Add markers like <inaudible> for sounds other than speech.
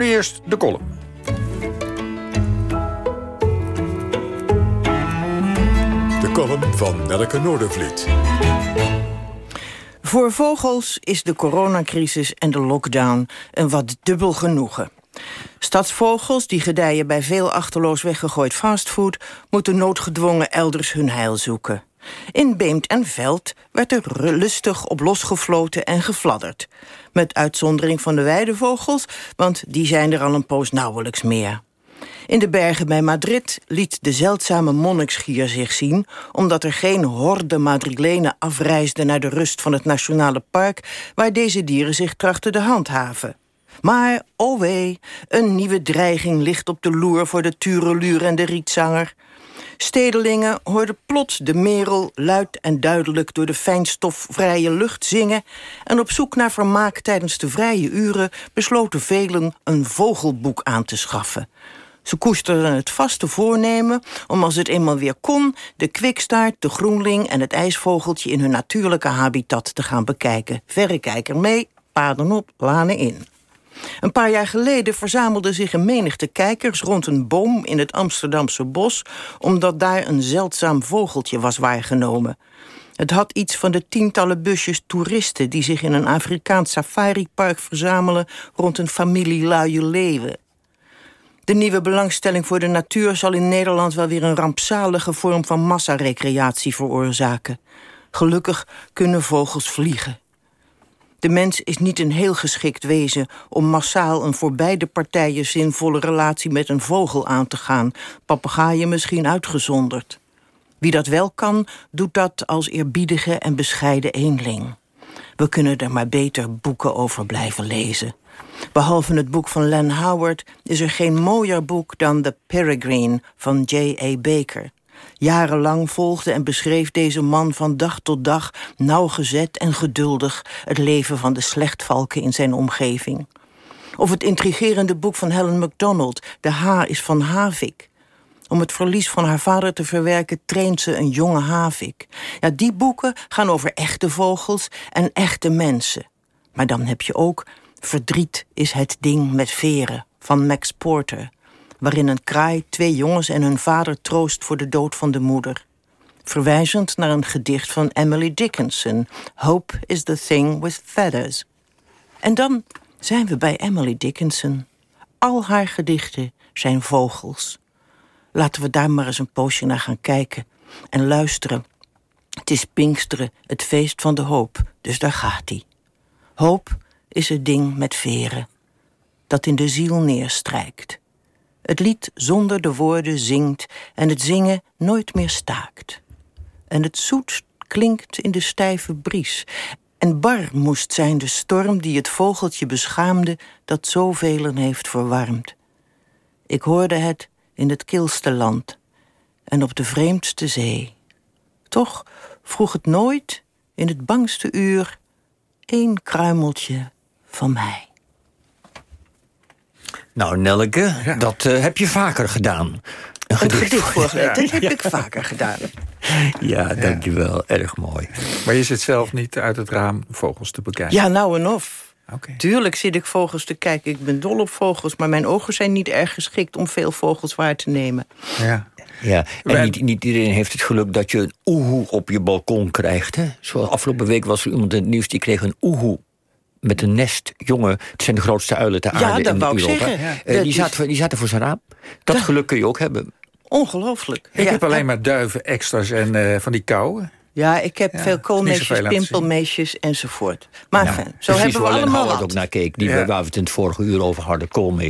Nu eerst de column. De column van Nelke Noordervliet. Voor vogels is de coronacrisis en de lockdown een wat dubbel genoegen. Stadsvogels, die gedijen bij veel achterloos weggegooid fastfood... moeten noodgedwongen elders hun heil zoeken. In Beemt en Veld werd er lustig op losgefloten en gefladderd. Met uitzondering van de weidevogels, want die zijn er al een poos nauwelijks meer. In de bergen bij Madrid liet de zeldzame monniksgier zich zien... omdat er geen horde Madrilenen afreisden naar de rust van het Nationale Park... waar deze dieren zich trachten de handhaven. Maar, oh wee, een nieuwe dreiging ligt op de loer... voor de tureluur en de rietzanger. Stedelingen hoorden plots de merel luid en duidelijk... door de fijnstofvrije lucht zingen... en op zoek naar vermaak tijdens de vrije uren... besloten velen een vogelboek aan te schaffen... Ze koesterden het vaste voornemen om als het eenmaal weer kon... de kwikstaart, de groenling en het ijsvogeltje... in hun natuurlijke habitat te gaan bekijken. Verrekijker mee, paden op, lanen in. Een paar jaar geleden verzamelden zich een menigte kijkers... rond een boom in het Amsterdamse bos... omdat daar een zeldzaam vogeltje was waargenomen. Het had iets van de tientallen busjes toeristen... die zich in een Afrikaans safaripark verzamelen... rond een familie luie leeuwen. De nieuwe belangstelling voor de natuur zal in Nederland wel weer een rampzalige vorm van massarecreatie veroorzaken. Gelukkig kunnen vogels vliegen. De mens is niet een heel geschikt wezen om massaal een voor beide partijen zinvolle relatie met een vogel aan te gaan, papegaaien misschien uitgezonderd. Wie dat wel kan, doet dat als eerbiedige en bescheiden eenling. We kunnen er maar beter boeken over blijven lezen. Behalve het boek van Len Howard is er geen mooier boek dan The Peregrine van J.A. Baker. Jarenlang volgde en beschreef deze man van dag tot dag... nauwgezet en geduldig het leven van de slechtvalken in zijn omgeving. Of het intrigerende boek van Helen MacDonald, De H is van Havik. Om het verlies van haar vader te verwerken traint ze een jonge havik. Ja, die boeken gaan over echte vogels en echte mensen. Maar dan heb je ook Verdriet is het ding met veren van Max Porter... waarin een kraai twee jongens en hun vader troost voor de dood van de moeder. Verwijzend naar een gedicht van Emily Dickinson... Hope is the thing with feathers. En dan zijn we bij Emily Dickinson. Al haar gedichten zijn vogels. Laten we daar maar eens een poosje naar gaan kijken en luisteren. Het is Pinksteren, het feest van de hoop, dus daar gaat hij. Hoop is het ding met veren, dat in de ziel neerstrijkt. Het lied zonder de woorden zingt en het zingen nooit meer staakt. En het zoet klinkt in de stijve bries. En bar moest zijn de storm die het vogeltje beschaamde dat zoveel heeft verwarmd. Ik hoorde het in het kilste land en op de vreemdste zee. Toch vroeg het nooit in het bangste uur één kruimeltje van mij. Nou, Nelke, dat uh, heb je vaker gedaan. Een gedicht, <laughs> dat heb ik vaker gedaan. Ja, dankjewel. Erg mooi. Maar je zit zelf niet uit het raam vogels te bekijken? Ja, nou en of. Okay. Tuurlijk zit ik vogels te kijken. Ik ben dol op vogels, maar mijn ogen zijn niet erg geschikt... om veel vogels waar te nemen. Ja. Ja, en niet, niet, iedereen heeft het geluk dat je een oehoe op je balkon krijgt. Hè? Zoals afgelopen week was er iemand in het nieuws die kreeg een oehoe met een nest jongen. Het zijn de grootste uilen ter aarde ja, in wou Europa. Zeggen. Uh, die, zaten, die zaten voor zijn raam. Dat geluk kun je ook hebben. Ongelooflijk. Ik heb alleen maar duiven, extra's en uh, van die kauwen. Ja, ik heb veel koolmeesjes, pimpelmeesjes enzovoort. Maar ja, fijn, zo hebben we allemaal wat ook naar keek, die ja. waar we het in het vorige uur over hadden, koolmeesjes.